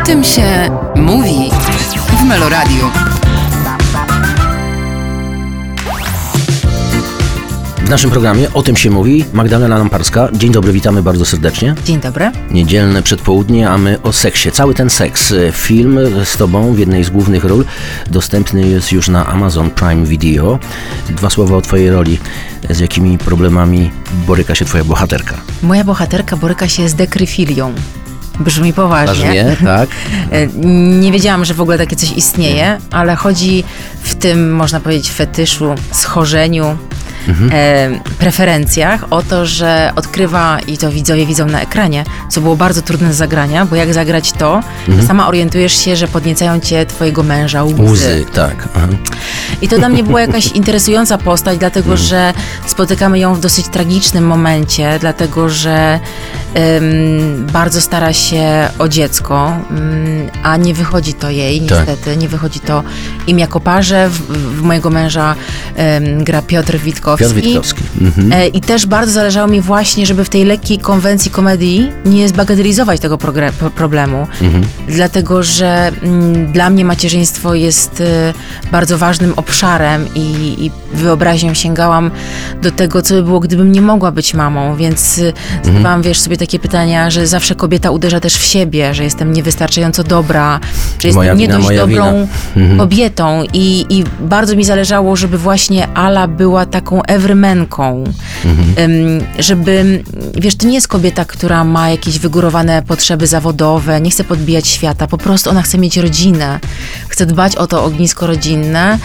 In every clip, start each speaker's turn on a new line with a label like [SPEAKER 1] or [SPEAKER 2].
[SPEAKER 1] O tym się mówi w Meloradiu.
[SPEAKER 2] W naszym programie o tym się mówi Magdalena Lamparska. Dzień dobry, witamy bardzo serdecznie.
[SPEAKER 3] Dzień dobry.
[SPEAKER 2] Niedzielne przedpołudnie, a my o seksie. Cały ten seks. Film z tobą w jednej z głównych ról dostępny jest już na Amazon Prime Video. Dwa słowa o twojej roli. Z jakimi problemami boryka się twoja bohaterka?
[SPEAKER 3] Moja bohaterka boryka się z dekryfilią. Brzmi poważnie.
[SPEAKER 2] Ważnie, tak?
[SPEAKER 3] E, Nie wiedziałam, że w ogóle takie coś istnieje, ale chodzi w tym, można powiedzieć, fetyszu, schorzeniu, e, preferencjach o to, że odkrywa i to widzowie widzą na ekranie, co było bardzo trudne do zagrania, bo jak zagrać to, to sama orientujesz się, że podniecają cię twojego męża łzy.
[SPEAKER 2] Łzy, tak. Aha.
[SPEAKER 3] I to dla mnie była jakaś interesująca postać, dlatego że spotykamy ją w dosyć tragicznym momencie, dlatego że em, bardzo stara się o dziecko, mm, a nie wychodzi to jej,
[SPEAKER 2] Tak.
[SPEAKER 3] niestety, nie wychodzi to im jako parze. W, w mojego męża em, gra Piotr Witkowski.
[SPEAKER 2] Piotr Witkowski. Mhm.
[SPEAKER 3] E, I też bardzo zależało mi właśnie, żeby w tej lekkiej konwencji komedii nie zbagatelizować tego problemu.
[SPEAKER 2] Mhm.
[SPEAKER 3] Dlatego, że mm, dla mnie macierzyństwo jest e, bardzo ważnym obszarem i, i wyobraźnią sięgałam do tego, co by było, gdybym nie mogła być mamą, więc
[SPEAKER 2] Mhm.
[SPEAKER 3] e, zadawałam, wiesz, sobie takie pytania, że zawsze kobieta uderza też w siebie, że jestem niewystarczająco dobra, że jestem
[SPEAKER 2] Moja
[SPEAKER 3] nie
[SPEAKER 2] wina,
[SPEAKER 3] dość dobrą
[SPEAKER 2] wina.
[SPEAKER 3] kobietą i, i bardzo mi zależało, żeby właśnie Ala była taką Ewrymenką, Em, żeby, wiesz, to nie jest kobieta, która ma jakieś wygórowane potrzeby zawodowe, nie chce podbijać świata, po prostu ona chce mieć rodzinę, chce dbać o to ognisko rodzinne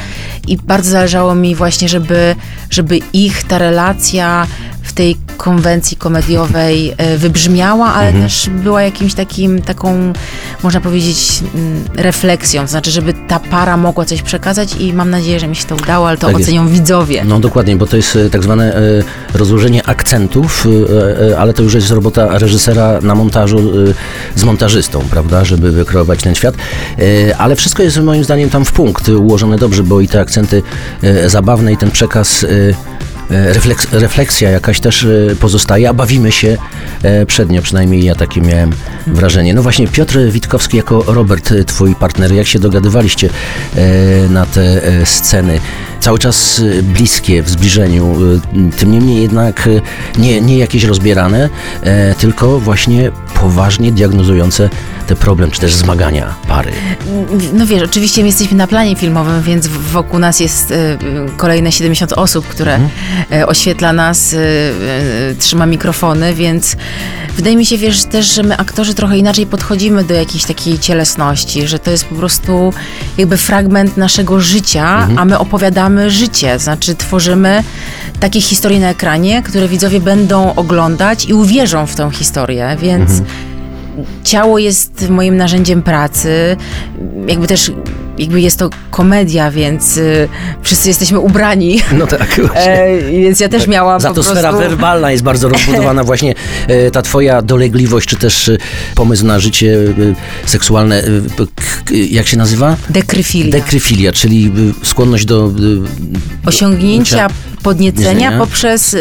[SPEAKER 3] i bardzo zależało mi właśnie, żeby, żeby ich ta relacja tej konwencji komediowej e, wybrzmiała, ale też była jakimś takim, taką, można powiedzieć, mm, refleksją, to znaczy, żeby ta para mogła coś przekazać i mam nadzieję, że mi się to udało, ale to
[SPEAKER 2] Tak jest.
[SPEAKER 3] ocenią widzowie.
[SPEAKER 2] No dokładnie, bo to jest e, tak zwane e, rozłożenie akcentów, ale to już jest robota reżysera na montażu z montażystą, prawda, żeby wykreować ten świat. Ale wszystko jest moim zdaniem tam w punkt ułożone dobrze, bo i te akcenty zabawne i ten przekaz. E, Refleks, refleksja jakaś też e, pozostaje, a bawimy się e, przednio, przynajmniej ja takie miałem wrażenie. No właśnie, Piotr Witkowski jako Robert, twój partner, jak się dogadywaliście na te sceny? Cały czas e, bliskie w zbliżeniu, e, tym niemniej jednak e, nie, nie jakieś rozbierane, e, tylko właśnie poważnie diagnozujące te problem, czy też zmagania pary.
[SPEAKER 3] No wiesz, oczywiście my jesteśmy na planie filmowym, więc wokół nas jest kolejne 70 osób, które e, oświetla nas, trzyma mikrofony, więc wydaje mi się, wiesz, też, że my aktorzy trochę inaczej podchodzimy do jakiejś takiej cielesności, że to jest po prostu jakby fragment naszego życia, a my opowiadamy życie, znaczy tworzymy takie historie na ekranie, które widzowie będą oglądać i uwierzą w tą historię, więc ciało jest moim narzędziem pracy. Jakby też, jakby jest to komedia, więc y, wszyscy jesteśmy ubrani.
[SPEAKER 2] No tak,
[SPEAKER 3] E, więc ja też miałam
[SPEAKER 2] Za to
[SPEAKER 3] prostu...
[SPEAKER 2] sfera werbalna jest bardzo rozbudowana właśnie e, ta twoja dolegliwość, czy też e, pomysł na życie e, seksualne, e, k- jak się nazywa?
[SPEAKER 3] Dekryfilia.
[SPEAKER 2] Dekryfilia, czyli e, skłonność do... e,
[SPEAKER 3] Osiągnięcia podniecenia
[SPEAKER 2] Jedzenia.
[SPEAKER 3] poprzez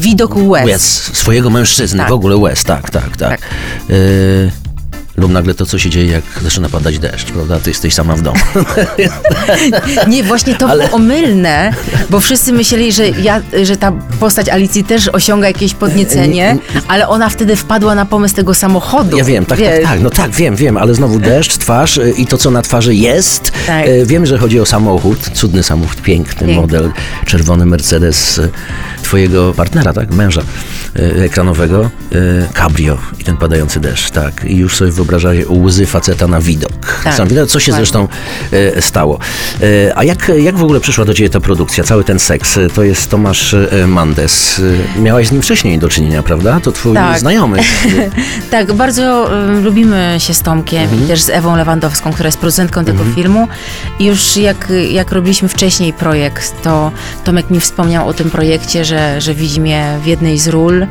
[SPEAKER 3] widok łez.
[SPEAKER 2] łez, swojego mężczyzny,
[SPEAKER 3] Tak.
[SPEAKER 2] w ogóle łez, tak, tak, tak.
[SPEAKER 3] Tak.
[SPEAKER 2] Lub nagle to, co się dzieje, jak zaczyna padać deszcz, prawda? Ty jesteś sama w domu.
[SPEAKER 3] Nie, właśnie to było omylne, bo wszyscy myśleli, że, ja, że ta postać Alicji też osiąga jakieś podniecenie, ale ona wtedy wpadła na pomysł tego samochodu.
[SPEAKER 2] Ja wiem, tak, tak, tak, no tak, wiem, wiem, ale znowu deszcz, twarz e, i to, co na twarzy jest.
[SPEAKER 3] Tak.
[SPEAKER 2] E, Wiem, że chodzi o samochód, cudny samochód, piękny
[SPEAKER 3] Piękny.
[SPEAKER 2] model, czerwony Mercedes e, twojego partnera, tak, męża ekranowego, cabrio i ten padający deszcz, tak. I już sobie wyobrażacie łzy faceta na widok.
[SPEAKER 3] Tak,
[SPEAKER 2] Sam widok, co się zresztą e, stało. E, A jak, jak w ogóle przyszła do ciebie ta produkcja, cały ten seks? E, To jest Tomasz e, Mandes. E, Miałaś z nim wcześniej do czynienia, prawda? To twój
[SPEAKER 3] Tak.
[SPEAKER 2] znajomy.
[SPEAKER 3] Tak, bardzo y, lubimy się z Tomkiem
[SPEAKER 2] Mhm.
[SPEAKER 3] i też z Ewą Lewandowską, która jest producentką tego filmu. I już jak, jak robiliśmy wcześniej projekt, to Tomek mi wspomniał o tym projekcie, że, że widzi mnie w jednej z ról.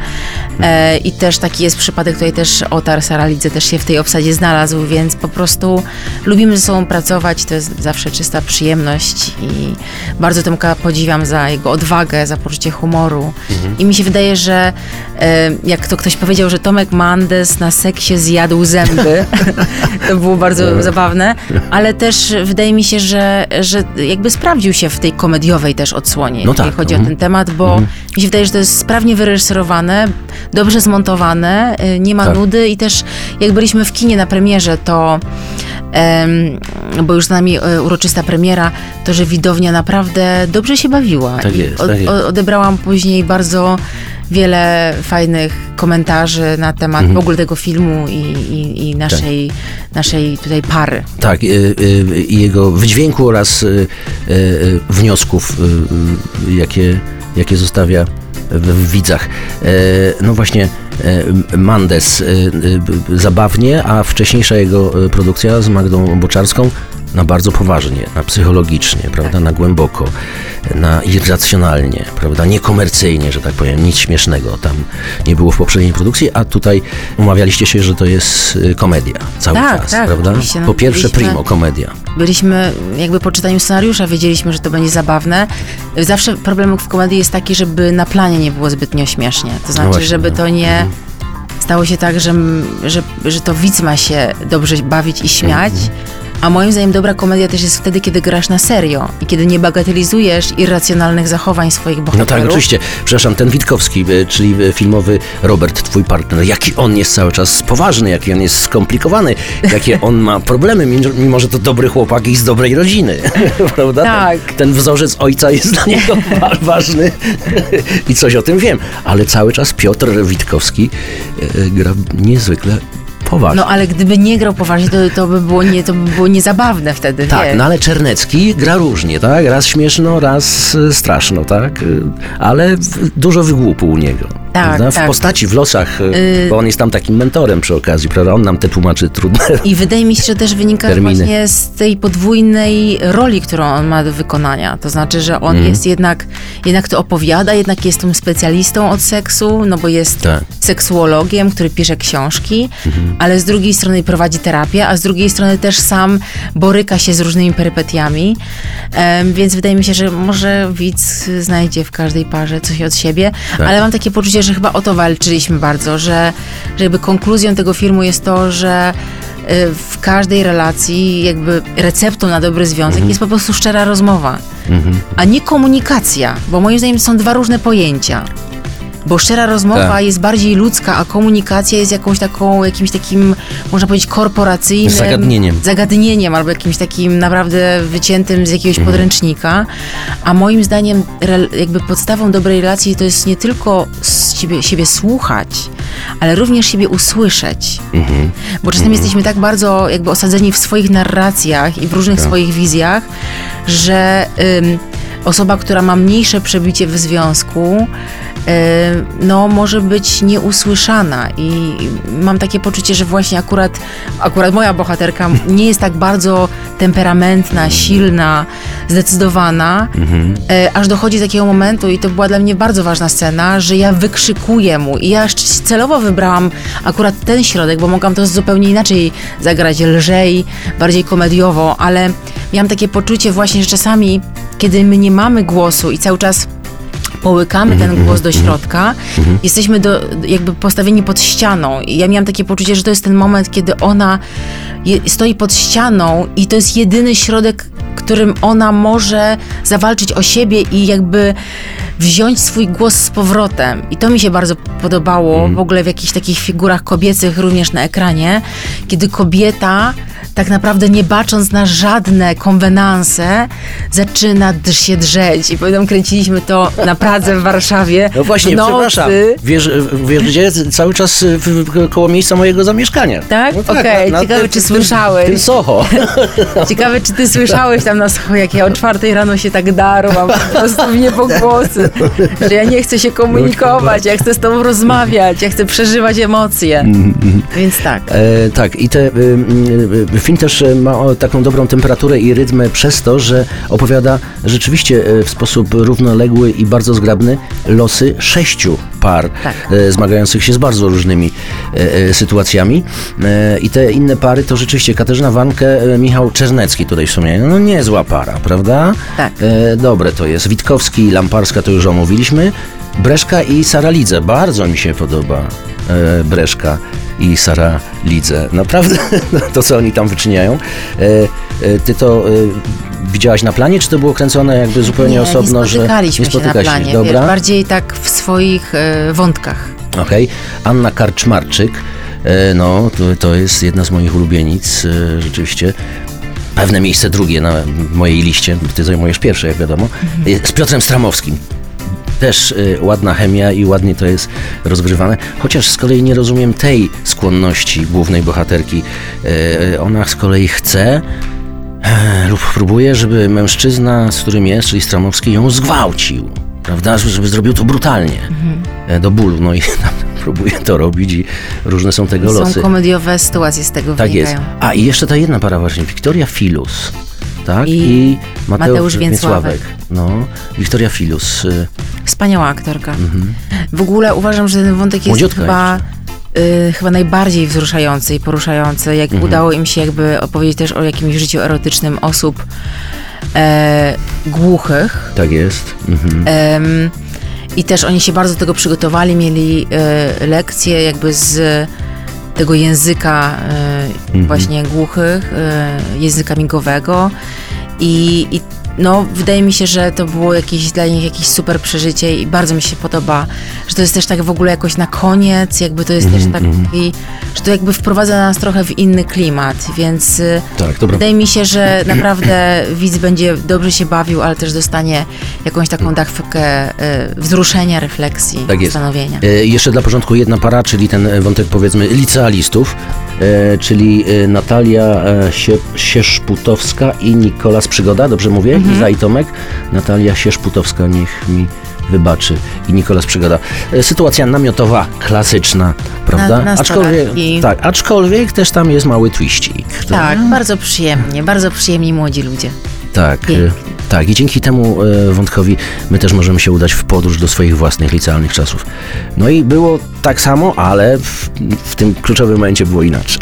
[SPEAKER 3] E, I też taki jest przypadek, tutaj też Otar Saralidze też się w tej obsadzie znalazł, więc po prostu lubimy ze sobą pracować, to jest zawsze czysta przyjemność i bardzo Tomka podziwiam za jego odwagę, za poczucie humoru. I mi się wydaje, że e, jak to ktoś powiedział, że Tomek Mandes na seksie zjadł zęby, to było bardzo zabawne, ale też wydaje mi się, że, że jakby sprawdził się w tej komediowej też odsłonie,
[SPEAKER 2] No
[SPEAKER 3] jeżeli
[SPEAKER 2] tak,
[SPEAKER 3] chodzi o
[SPEAKER 2] mhm.
[SPEAKER 3] ten temat, bo mi się wydaje, że to jest sprawnie wyreżyserowane, dobrze zmontowane, y, nie ma
[SPEAKER 2] Tak.
[SPEAKER 3] nudy i też jak byliśmy w kinie na premierze, to bo już z nami e, uroczysta premiera, to że widownia naprawdę dobrze się bawiła.
[SPEAKER 2] Tak jest, tak jest.
[SPEAKER 3] odebrałam później bardzo wiele fajnych komentarzy na temat
[SPEAKER 2] Mhm.
[SPEAKER 3] w ogóle tego filmu i, i, i naszej, naszej tutaj pary.
[SPEAKER 2] Tak, y, y, i jego wydźwięku oraz y, wniosków, jakie, jakie zostawia w, widzach. E, No właśnie, e, Mandes y, zabawnie, a wcześniejsza jego produkcja z Magdą Boczarską na bardzo poważnie, na psychologicznie, prawda, na głęboko, na irracjonalnie, prawda, niekomercyjnie, że tak powiem, nic śmiesznego tam nie było w poprzedniej produkcji, a tutaj umawialiście się, że to jest y, komedia cały
[SPEAKER 3] Tak,
[SPEAKER 2] czas,
[SPEAKER 3] tak,
[SPEAKER 2] prawda?
[SPEAKER 3] oczywiście, no,
[SPEAKER 2] po pierwsze
[SPEAKER 3] byliśmy-
[SPEAKER 2] primo komedia.
[SPEAKER 3] Byliśmy jakby po czytaniu scenariusza, wiedzieliśmy, że to będzie zabawne. Zawsze problem w komedii jest taki, żeby na planie nie było zbytnio śmiesznie. To znaczy,
[SPEAKER 2] właśnie,
[SPEAKER 3] żeby
[SPEAKER 2] no.
[SPEAKER 3] to nie stało się tak, że, że, że to widz ma się dobrze bawić i śmiać. A moim zdaniem dobra komedia też jest wtedy, kiedy grasz na serio i kiedy nie bagatelizujesz irracjonalnych zachowań swoich
[SPEAKER 2] No
[SPEAKER 3] bohaterów.
[SPEAKER 2] tak, oczywiście. Przepraszam, ten Witkowski, y, czyli y, filmowy Robert, twój partner, jaki on jest cały czas poważny, jaki on jest skomplikowany, jakie on ma problemy, mimo- że to dobry chłopak i z dobrej rodziny, prawda?
[SPEAKER 3] Tak.
[SPEAKER 2] Ten, ten wzorzec ojca jest dla niego wa- ważny i coś o tym wiem, ale cały czas Piotr Witkowski y, gra niezwykle poważnie.
[SPEAKER 3] No ale gdyby nie grał poważnie, to, to, by, było nie, to by było niezabawne wtedy,
[SPEAKER 2] Tak,
[SPEAKER 3] wiesz.
[SPEAKER 2] no ale Czernecki gra różnie, tak? Raz śmieszno, raz y, straszno, tak? Y, Ale dużo wygłupu u niego.
[SPEAKER 3] Tak?
[SPEAKER 2] W
[SPEAKER 3] tak.
[SPEAKER 2] postaci, w losach, y, bo on jest tam takim mentorem przy okazji, prawda? On nam te tłumaczy trudne.
[SPEAKER 3] I wydaje mi się, że też wynika
[SPEAKER 2] Terminy.
[SPEAKER 3] właśnie z tej podwójnej roli, którą on ma do wykonania. To znaczy, że on
[SPEAKER 2] Mhm.
[SPEAKER 3] jest jednak, jednak to opowiada, jednak jest tym specjalistą od seksu, no bo jest
[SPEAKER 2] Tak. Mhm.
[SPEAKER 3] seksuologiem, który pisze książki, ale z drugiej strony prowadzi terapię, a z drugiej strony też sam boryka się z różnymi perypetiami. Em, więc wydaje mi się, że może widz znajdzie w każdej parze coś od siebie,
[SPEAKER 2] Tak.
[SPEAKER 3] ale mam takie poczucie, że chyba o to walczyliśmy bardzo, że, że jakby konkluzją tego filmu jest to, że y, w każdej relacji jakby receptą na dobry związek
[SPEAKER 2] Mhm.
[SPEAKER 3] jest po prostu szczera rozmowa, a nie komunikacja, bo moim zdaniem są dwa różne pojęcia. Bo szczera rozmowa
[SPEAKER 2] Tak.
[SPEAKER 3] jest bardziej ludzka, a komunikacja jest jakąś taką, jakimś takim, można powiedzieć, korporacyjnym
[SPEAKER 2] Zagadnieniem.
[SPEAKER 3] zagadnieniem albo jakimś takim naprawdę wyciętym z jakiegoś podręcznika. A moim zdaniem jakby podstawą dobrej relacji to jest nie tylko siebie, siebie słuchać, ale również siebie usłyszeć. Bo czasem jesteśmy tak bardzo jakby osadzeni w swoich narracjach i w różnych swoich wizjach, że ym, osoba, która ma mniejsze przebicie w związku, ym, no może być nieusłyszana. I mam takie poczucie, że właśnie akurat, akurat moja bohaterka nie jest tak bardzo temperamentna, silna, zdecydowana, e, aż dochodzi do takiego momentu i to była dla mnie bardzo ważna scena, że ja wykrzykuję mu. I ja celowo wybrałam akurat ten środek, bo mogłam to zupełnie inaczej zagrać, lżej, bardziej komediowo, ale miałam takie poczucie właśnie, że czasami, kiedy my nie mamy głosu i cały czas połykamy ten głos do środka, jesteśmy do, jakby postawieni pod ścianą. I ja miałam takie poczucie, że to jest ten moment, kiedy ona je, stoi pod ścianą i to jest jedyny środek, którym ona może zawalczyć o siebie i jakby wziąć swój głos z powrotem. I to mi się bardzo podobało w ogóle w jakichś takich figurach kobiecych, również na ekranie, kiedy kobieta tak naprawdę nie bacząc na żadne konwenanse, zaczyna się drzeć. I pamiętam, kręciliśmy to na Pradze w Warszawie.
[SPEAKER 2] No właśnie,
[SPEAKER 3] nocy.
[SPEAKER 2] przepraszam. Wiesz, wiesz gdzie? Cały czas y, koło miejsca mojego zamieszkania.
[SPEAKER 3] Tak?
[SPEAKER 2] No
[SPEAKER 3] Okej, ciekawe,
[SPEAKER 2] tym-
[SPEAKER 3] czy słyszałeś.
[SPEAKER 2] Tym Soho.
[SPEAKER 3] Ciekawe, czy ty słyszałeś tam na schodzie, jak ja o czwartej rano się tak darłam, po prostu mnie po głosy, że ja nie chcę się komunikować, ja chcę z tobą rozmawiać, ja chcę przeżywać emocje. Więc tak.
[SPEAKER 2] E, tak, i te y, y, Film też ma taką dobrą temperaturę i rytm przez to, że opowiada rzeczywiście w sposób równoległy i bardzo zgrabny losy sześciu par
[SPEAKER 3] Tak.
[SPEAKER 2] e, zmagających się z bardzo różnymi e, e, sytuacjami. E, I te inne pary to rzeczywiście Katarzyna Wankę, e, Michał Czernecki tutaj w sumie. No niezła para, prawda?
[SPEAKER 3] Tak.
[SPEAKER 2] Dobre to jest. Witkowski i Lamparska to już omówiliśmy. Breszka i Sara Lidze. Bardzo mi się podoba e, Breszka i Sara Lidze. Naprawdę to, co oni tam wyczyniają. E, e, ty to widziałaś na planie, czy to było kręcone jakby zupełnie
[SPEAKER 3] nie,
[SPEAKER 2] osobno?
[SPEAKER 3] nie spotykaliśmy
[SPEAKER 2] że
[SPEAKER 3] się na planie, wiesz,
[SPEAKER 2] Dobra.
[SPEAKER 3] bardziej tak w swoich wątkach.
[SPEAKER 2] Okej. Anna Karczmarczyk. No, to, to jest jedna z moich ulubienic, rzeczywiście. Pewne miejsce drugie na mojej liście, ty zajmujesz pierwsze, jak wiadomo. E, Z Piotrem Stramowskim. Też e, ładna chemia i ładnie to jest rozgrywane. Chociaż z kolei nie rozumiem tej skłonności głównej bohaterki. E, Ona z kolei chce e, lub próbuje, żeby mężczyzna, z którym jest, czyli Stramowski, ją zgwałcił. Prawda? Żeby zrobił to brutalnie. E, Do bólu. No i tam próbuje to robić i różne są tego losy.
[SPEAKER 3] Są komediowe sytuacje z tego
[SPEAKER 2] Tak jest.
[SPEAKER 3] wynikają.
[SPEAKER 2] A i jeszcze ta jedna para właśnie, Wiktoria Filus. Tak?
[SPEAKER 3] I
[SPEAKER 2] Mateusz,
[SPEAKER 3] Mateusz Więcławek.
[SPEAKER 2] No, Wiktoria Filus. y,
[SPEAKER 3] Wspaniała aktorka. W ogóle uważam, że ten wątek jest chyba, y, chyba najbardziej wzruszający i poruszający. Jak udało im się jakby opowiedzieć też o jakimś życiu erotycznym osób e, głuchych.
[SPEAKER 2] Tak jest. Mhm.
[SPEAKER 3] Em, I też oni się bardzo do tego przygotowali, mieli e, lekcje jakby z tego języka e, właśnie głuchych, e, języka migowego. I, i no, wydaje mi się, że to było jakieś dla nich jakieś super przeżycie i bardzo mi się podoba, że to jest też tak w ogóle jakoś na koniec, jakby to jest też taki, że to jakby wprowadza nas trochę w inny klimat, więc y,
[SPEAKER 2] Tak,
[SPEAKER 3] wydaje mi się, że naprawdę widz będzie dobrze się bawił, ale też dostanie jakąś taką dachwkę y, wzruszenia, refleksji,
[SPEAKER 2] Tak
[SPEAKER 3] zastanowienia.
[SPEAKER 2] E, jeszcze dla porządku jedna para, czyli ten wątek powiedzmy licealistów, e, czyli e, Natalia e, Sie, Sieszputowska i Nikolas Przygoda, dobrze mówię?
[SPEAKER 3] Mhm.
[SPEAKER 2] Iza i Tomek. Natalia Sieszputowska, niech mi wybaczy i Nikolas Przygoda. E, Sytuacja namiotowa, klasyczna, prawda?
[SPEAKER 3] Na-
[SPEAKER 2] aczkolwiek,
[SPEAKER 3] nastolatki.
[SPEAKER 2] tak, aczkolwiek też tam jest mały twiścik.
[SPEAKER 3] Tak, bardzo przyjemnie, bardzo przyjemni młodzi ludzie.
[SPEAKER 2] Tak,
[SPEAKER 3] Pięknie.
[SPEAKER 2] e, tak. I dzięki temu e, wątkowi my też możemy się udać w podróż do swoich własnych licealnych czasów. No i było tak samo, ale w, w tym kluczowym momencie było inaczej.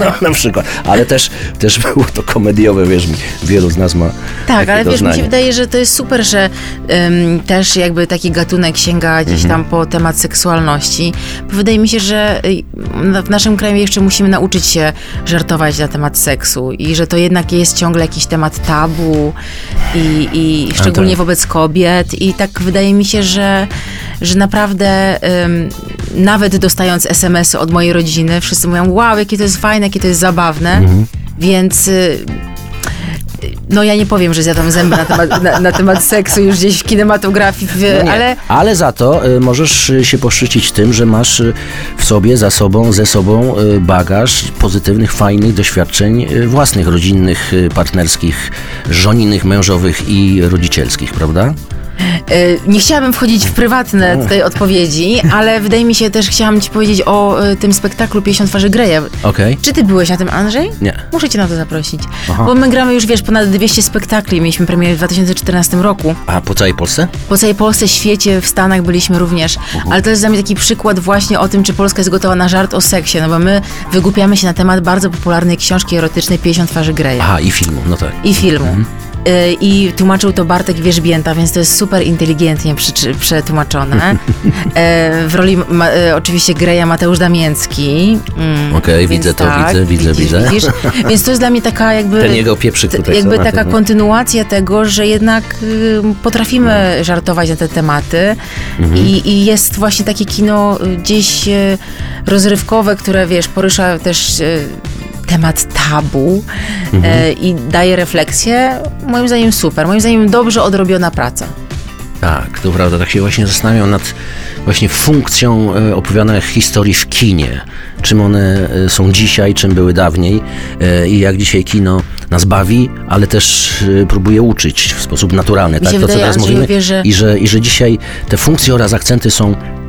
[SPEAKER 2] no, na przykład. Ale też, też było to komediowe, wierz mi. Wielu z nas ma
[SPEAKER 3] Tak, ale wiesz, mi
[SPEAKER 2] doznanie.
[SPEAKER 3] się wydaje, że to jest super, że też jakby taki gatunek sięga gdzieś
[SPEAKER 2] Mhm.
[SPEAKER 3] tam po temat seksualności. Bo wydaje mi się, że y, na- w naszym kraju jeszcze musimy nauczyć się żartować na temat seksu i że to jednak jest ciągle jakiś temat tabu i, i szczególnie
[SPEAKER 2] tak.
[SPEAKER 3] wobec kobiet i tak wydaje mi się, że, że naprawdę nawet dostając SMS-y od mojej rodziny, wszyscy mówią, wow, jakie to jest fajne, jakie to jest zabawne,
[SPEAKER 2] Mhm.
[SPEAKER 3] więc... y, no ja nie powiem, że zjadam zęby na temat, na, na temat seksu już gdzieś w kinematografii, w,
[SPEAKER 2] No nie,
[SPEAKER 3] ale
[SPEAKER 2] ale za to y, możesz y, się poszczycić tym, że masz y, w sobie, za sobą, ze sobą y, bagaż pozytywnych, fajnych doświadczeń y, własnych, rodzinnych, y, partnerskich, żoninych, mężowych i rodzicielskich, prawda?
[SPEAKER 3] Y, nie chciałabym wchodzić w prywatne tutaj odpowiedzi, ale wydaje mi się też, chciałam ci powiedzieć o y, tym spektaklu 50 twarzy Greja.
[SPEAKER 2] Okej.
[SPEAKER 3] Czy ty byłeś na tym, Andrzej?
[SPEAKER 2] Nie.
[SPEAKER 3] Muszę cię na to zaprosić.
[SPEAKER 2] Aha.
[SPEAKER 3] Bo my gramy już, wiesz, ponad 200 spektakli. Mieliśmy premierę w 2014 roku.
[SPEAKER 2] A po całej Polsce?
[SPEAKER 3] Po całej Polsce, świecie, w Stanach byliśmy również. Ale to jest dla mnie taki przykład właśnie o tym, czy Polska jest gotowa na żart o seksie. No bo my wygłupiamy się na temat bardzo popularnej książki erotycznej 50 twarzy Greya.
[SPEAKER 2] Aha, i filmu, no tak.
[SPEAKER 3] I filmu. Y, I tłumaczył to Bartek Wierzbięta, więc to jest super inteligentnie przetłumaczone. E, w roli ma, e, oczywiście Greja Mateusz Damięcki. Mm,
[SPEAKER 2] Okej,
[SPEAKER 3] więc
[SPEAKER 2] widzę to, widzę, widzę,
[SPEAKER 3] widzisz,
[SPEAKER 2] widzę.
[SPEAKER 3] Widzisz? Więc to jest dla mnie taka jakby...
[SPEAKER 2] Ten jego pieprzyk tutaj.
[SPEAKER 3] jakby taka kontynuacja tego, że jednak y, potrafimy żartować na te tematy
[SPEAKER 2] Mhm.
[SPEAKER 3] I, i jest właśnie takie kino y, gdzieś y, rozrywkowe, które wiesz, porusza też y, temat tabu
[SPEAKER 2] Mhm.
[SPEAKER 3] y, i daje refleksję. Moim zdaniem super, moim zdaniem dobrze odrobiona praca.
[SPEAKER 2] Tak, to prawda. Tak się właśnie zastanawiam nad właśnie funkcją e, opowiadanych historii w kinie. Czym one e, są dzisiaj, czym były dawniej e, i jak dzisiaj kino nas bawi, ale też e, próbuje uczyć w sposób naturalny.
[SPEAKER 3] Mi
[SPEAKER 2] tak, to co teraz mówimy.
[SPEAKER 3] że-
[SPEAKER 2] I, że, I że dzisiaj te funkcje oraz akcenty są e,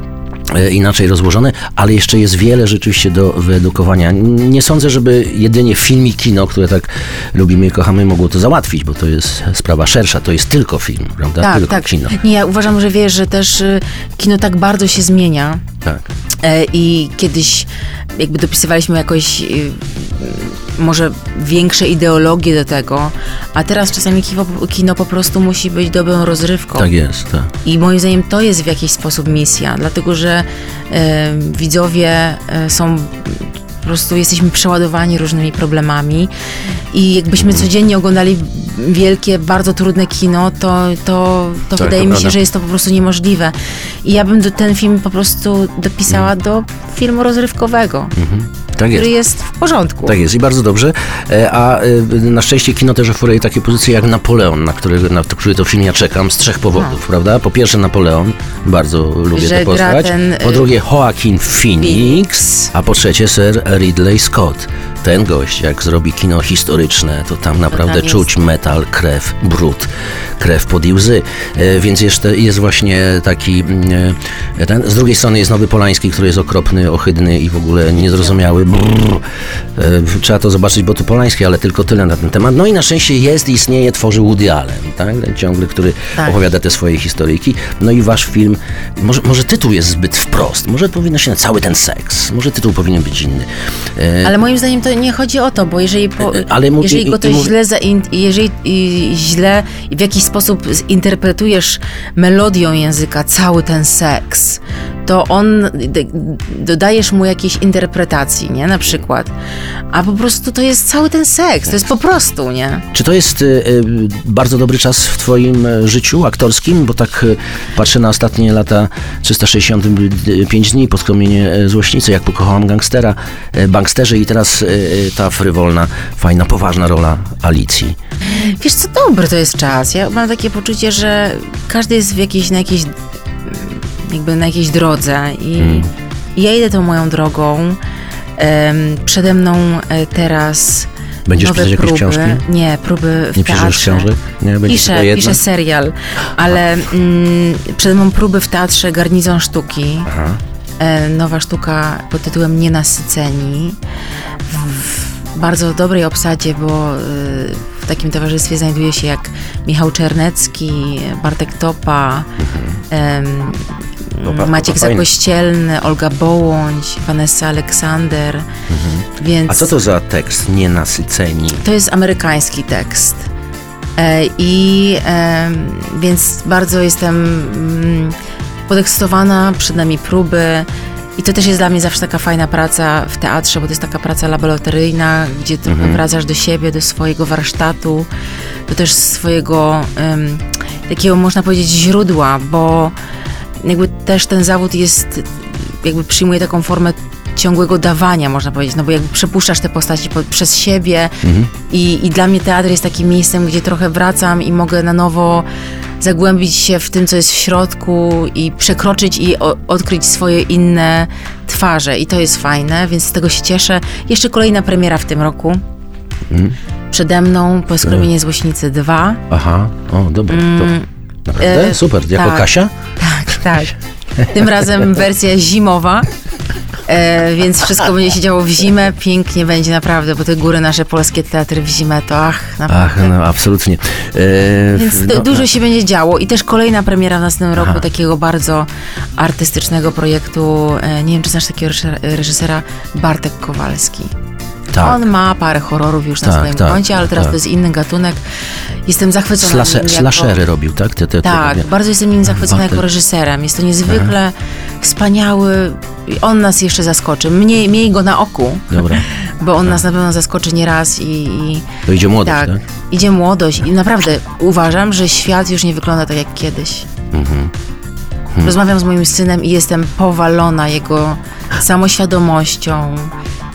[SPEAKER 2] inaczej rozłożone, ale jeszcze jest wiele rzeczywiście do wyedukowania. Nie sądzę, żeby jedynie film i kino, które tak lubimy i kochamy, mogło to załatwić, bo to jest sprawa szersza, to jest tylko film, prawda?
[SPEAKER 3] Tak,
[SPEAKER 2] tylko
[SPEAKER 3] tak.
[SPEAKER 2] kino.
[SPEAKER 3] Nie, ja uważam, że wiesz, że też y, kino tak bardzo się zmienia.
[SPEAKER 2] Tak.
[SPEAKER 3] E, I kiedyś jakby dopisywaliśmy jakoś y, może większe ideologie do tego, a teraz czasami kino, kino po prostu musi być dobrą rozrywką.
[SPEAKER 2] Tak jest, tak.
[SPEAKER 3] I moim zdaniem to jest w jakiś sposób misja, dlatego że e, widzowie e, są po prostu jesteśmy przeładowani różnymi problemami i jakbyśmy codziennie oglądali wielkie, bardzo trudne kino, to, to, to
[SPEAKER 2] Tak,
[SPEAKER 3] wydaje mi się, że jest to po prostu niemożliwe. I ja bym ten film po prostu dopisała do filmu rozrywkowego,
[SPEAKER 2] Tak jest.
[SPEAKER 3] który jest w porządku.
[SPEAKER 2] Tak jest i bardzo dobrze. E, A e, na szczęście kino też oferuje takie pozycje jak Napoleon, na który, na który to film ja czekam z trzech powodów, prawda? Po pierwsze Napoleon, bardzo lubię
[SPEAKER 3] Że
[SPEAKER 2] tę postać.
[SPEAKER 3] ten,
[SPEAKER 2] Po
[SPEAKER 3] y,
[SPEAKER 2] drugie Joaquin Phoenix,
[SPEAKER 3] Phoenix.
[SPEAKER 2] a po trzecie Sir Ridley Scott. Ten gość, jak zrobi kino historyczne, to tam naprawdę
[SPEAKER 3] tam jest-
[SPEAKER 2] czuć metal, krew, brud, krew pod i łzy. E, Więc jeszcze jest właśnie taki, mm, e, ten. z drugiej strony jest Nowy Polański, który jest okropny, ohydny i w ogóle niezrozumiały. Brrr. E, Trzeba to zobaczyć, bo to Polański, ale tylko tyle na ten temat. No i na szczęście jest, istnieje, tworzy Woody Allen, tak? Ten ciągle, który
[SPEAKER 3] Tak.
[SPEAKER 2] opowiada te swoje historyjki. No i wasz film, może, może tytuł jest zbyt wprost, może powinno się na cały ten seks, może tytuł powinien być inny. E,
[SPEAKER 3] Ale moim zdaniem to nie chodzi o to, bo jeżeli, po,
[SPEAKER 2] E, ale mu-
[SPEAKER 3] jeżeli go to
[SPEAKER 2] i mów-
[SPEAKER 3] źle, zain, jeżeli i, źle w jakiś sposób zinterpretujesz melodią języka cały ten seks, to on, dodajesz mu jakiejś interpretacji, nie? Na przykład. A po prostu to jest cały ten seks, to jest po prostu, nie?
[SPEAKER 2] Czy to jest e, e, bardzo dobry czas w Twoim e, życiu aktorskim? Bo tak e, patrzę na ostatnie lata 365 dni po skromienie e, złośnicy, jak pokochałam gangstera, e, banksterze i teraz e, ta frywolna, fajna, poważna rola Alicji.
[SPEAKER 3] Wiesz co, dobry to jest czas. Ja mam takie poczucie, że każdy jest w jakiejś, na jakiejś, jakby na jakiejś drodze i,
[SPEAKER 2] Mm.
[SPEAKER 3] ja idę tą moją drogą. Przede mną e, teraz
[SPEAKER 2] Będziesz
[SPEAKER 3] nowe
[SPEAKER 2] pisać jakieś
[SPEAKER 3] próby.
[SPEAKER 2] książki?
[SPEAKER 3] Nie, próby w
[SPEAKER 2] Nie piszesz
[SPEAKER 3] teatrze.
[SPEAKER 2] książek? Nie,
[SPEAKER 3] Piszę, piszę serial, ale mm, przede mną próby w teatrze Garnizon Sztuki.
[SPEAKER 2] Aha.
[SPEAKER 3] E, nowa sztuka pod tytułem Nienasyceni. W, w bardzo dobrej obsadzie, bo y, w takim towarzystwie znajduje się jak Michał Czernecki, Bartek Topa, em,
[SPEAKER 2] Topa-
[SPEAKER 3] Maciek
[SPEAKER 2] fajny.
[SPEAKER 3] Zakościelny, Olga Bołądź, Vanessa Aleksander. Więc
[SPEAKER 2] A co to za tekst? Nienasyceni.
[SPEAKER 3] to jest amerykański tekst. E, I em, więc bardzo jestem mm, podekscytowana, przed nami próby. I to też jest dla mnie zawsze taka fajna praca w teatrze, bo to jest taka praca laboratoryjna, gdzie trochę wracasz do siebie, do swojego warsztatu, do też swojego em, takiego, można powiedzieć, źródła, bo jakby też ten zawód jest, jakby przyjmuje taką formę ciągłego dawania, można powiedzieć, no bo jakby przepuszczasz te postaci po, przez siebie i, i dla mnie teatr jest takim miejscem, gdzie trochę wracam i mogę na nowo zagłębić się w tym, co jest w środku i przekroczyć i o, odkryć swoje inne twarze i to jest fajne, więc z tego się cieszę. Jeszcze kolejna premiera w tym roku. Przede mną Poskromienie Złośnicy 2.
[SPEAKER 2] Aha, o, dobra. To, naprawdę?
[SPEAKER 3] e,
[SPEAKER 2] Super. Jako
[SPEAKER 3] tak.
[SPEAKER 2] Kasia?
[SPEAKER 3] Tak. Tym razem wersja zimowa. E, więc wszystko będzie się działo w zimę. Pięknie będzie naprawdę, bo te góry nasze polskie teatry w zimę to ach,
[SPEAKER 2] Ach,
[SPEAKER 3] naprawdę.
[SPEAKER 2] no absolutnie. E,
[SPEAKER 3] Więc
[SPEAKER 2] no,
[SPEAKER 3] dużo się będzie działo i też kolejna premiera w następnym roku takiego bardzo artystycznego projektu. E, nie wiem, czy znasz takiego reżyser- reżysera Bartek Kowalski.
[SPEAKER 2] Tak.
[SPEAKER 3] On ma parę horrorów już na
[SPEAKER 2] Tak,
[SPEAKER 3] swoim
[SPEAKER 2] tak,
[SPEAKER 3] koncie, ale teraz
[SPEAKER 2] tak.
[SPEAKER 3] to jest inny gatunek. Jestem zachwycona
[SPEAKER 2] Slase,
[SPEAKER 3] nim
[SPEAKER 2] slashery robił, tak? Te, te,
[SPEAKER 3] Tak,
[SPEAKER 2] te,
[SPEAKER 3] bardzo jestem nim zachwycona jako reżyserem. Jest to niezwykle wspaniały. i On nas jeszcze zaskoczy. Mniej, miej go na oku,
[SPEAKER 2] Dobra.
[SPEAKER 3] bo on nas na pewno zaskoczy nieraz i, i
[SPEAKER 2] To idzie młodość,
[SPEAKER 3] tak,
[SPEAKER 2] tak?
[SPEAKER 3] idzie młodość. I naprawdę uważam, że świat już nie wygląda tak jak kiedyś.
[SPEAKER 2] Mhm.
[SPEAKER 3] Rozmawiam z moim synem i jestem powalona jego samoświadomością,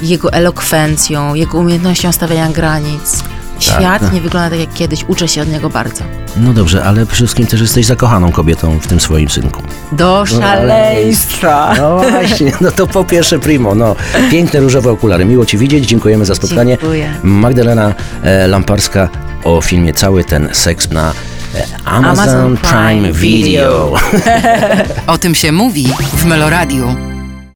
[SPEAKER 3] jego elokwencją, jego umiejętnością stawiania granic. Świat
[SPEAKER 2] tak.
[SPEAKER 3] nie wygląda tak jak kiedyś. Uczę się od niego bardzo.
[SPEAKER 2] No dobrze, ale przede wszystkim też jesteś zakochaną kobietą w tym swoim synku.
[SPEAKER 3] Do szaleństwa.
[SPEAKER 2] No właśnie, no to po pierwsze primo, no. Piękne różowe okulary, miło Ci widzieć, dziękujemy za spotkanie.
[SPEAKER 3] Dziękuję.
[SPEAKER 2] Magdalena e, Lamparska o filmie Cały ten seks na Amazon,
[SPEAKER 3] Amazon
[SPEAKER 2] Prime
[SPEAKER 3] Prime
[SPEAKER 2] Video.
[SPEAKER 3] Video.
[SPEAKER 1] O tym się mówi w Meloradiu.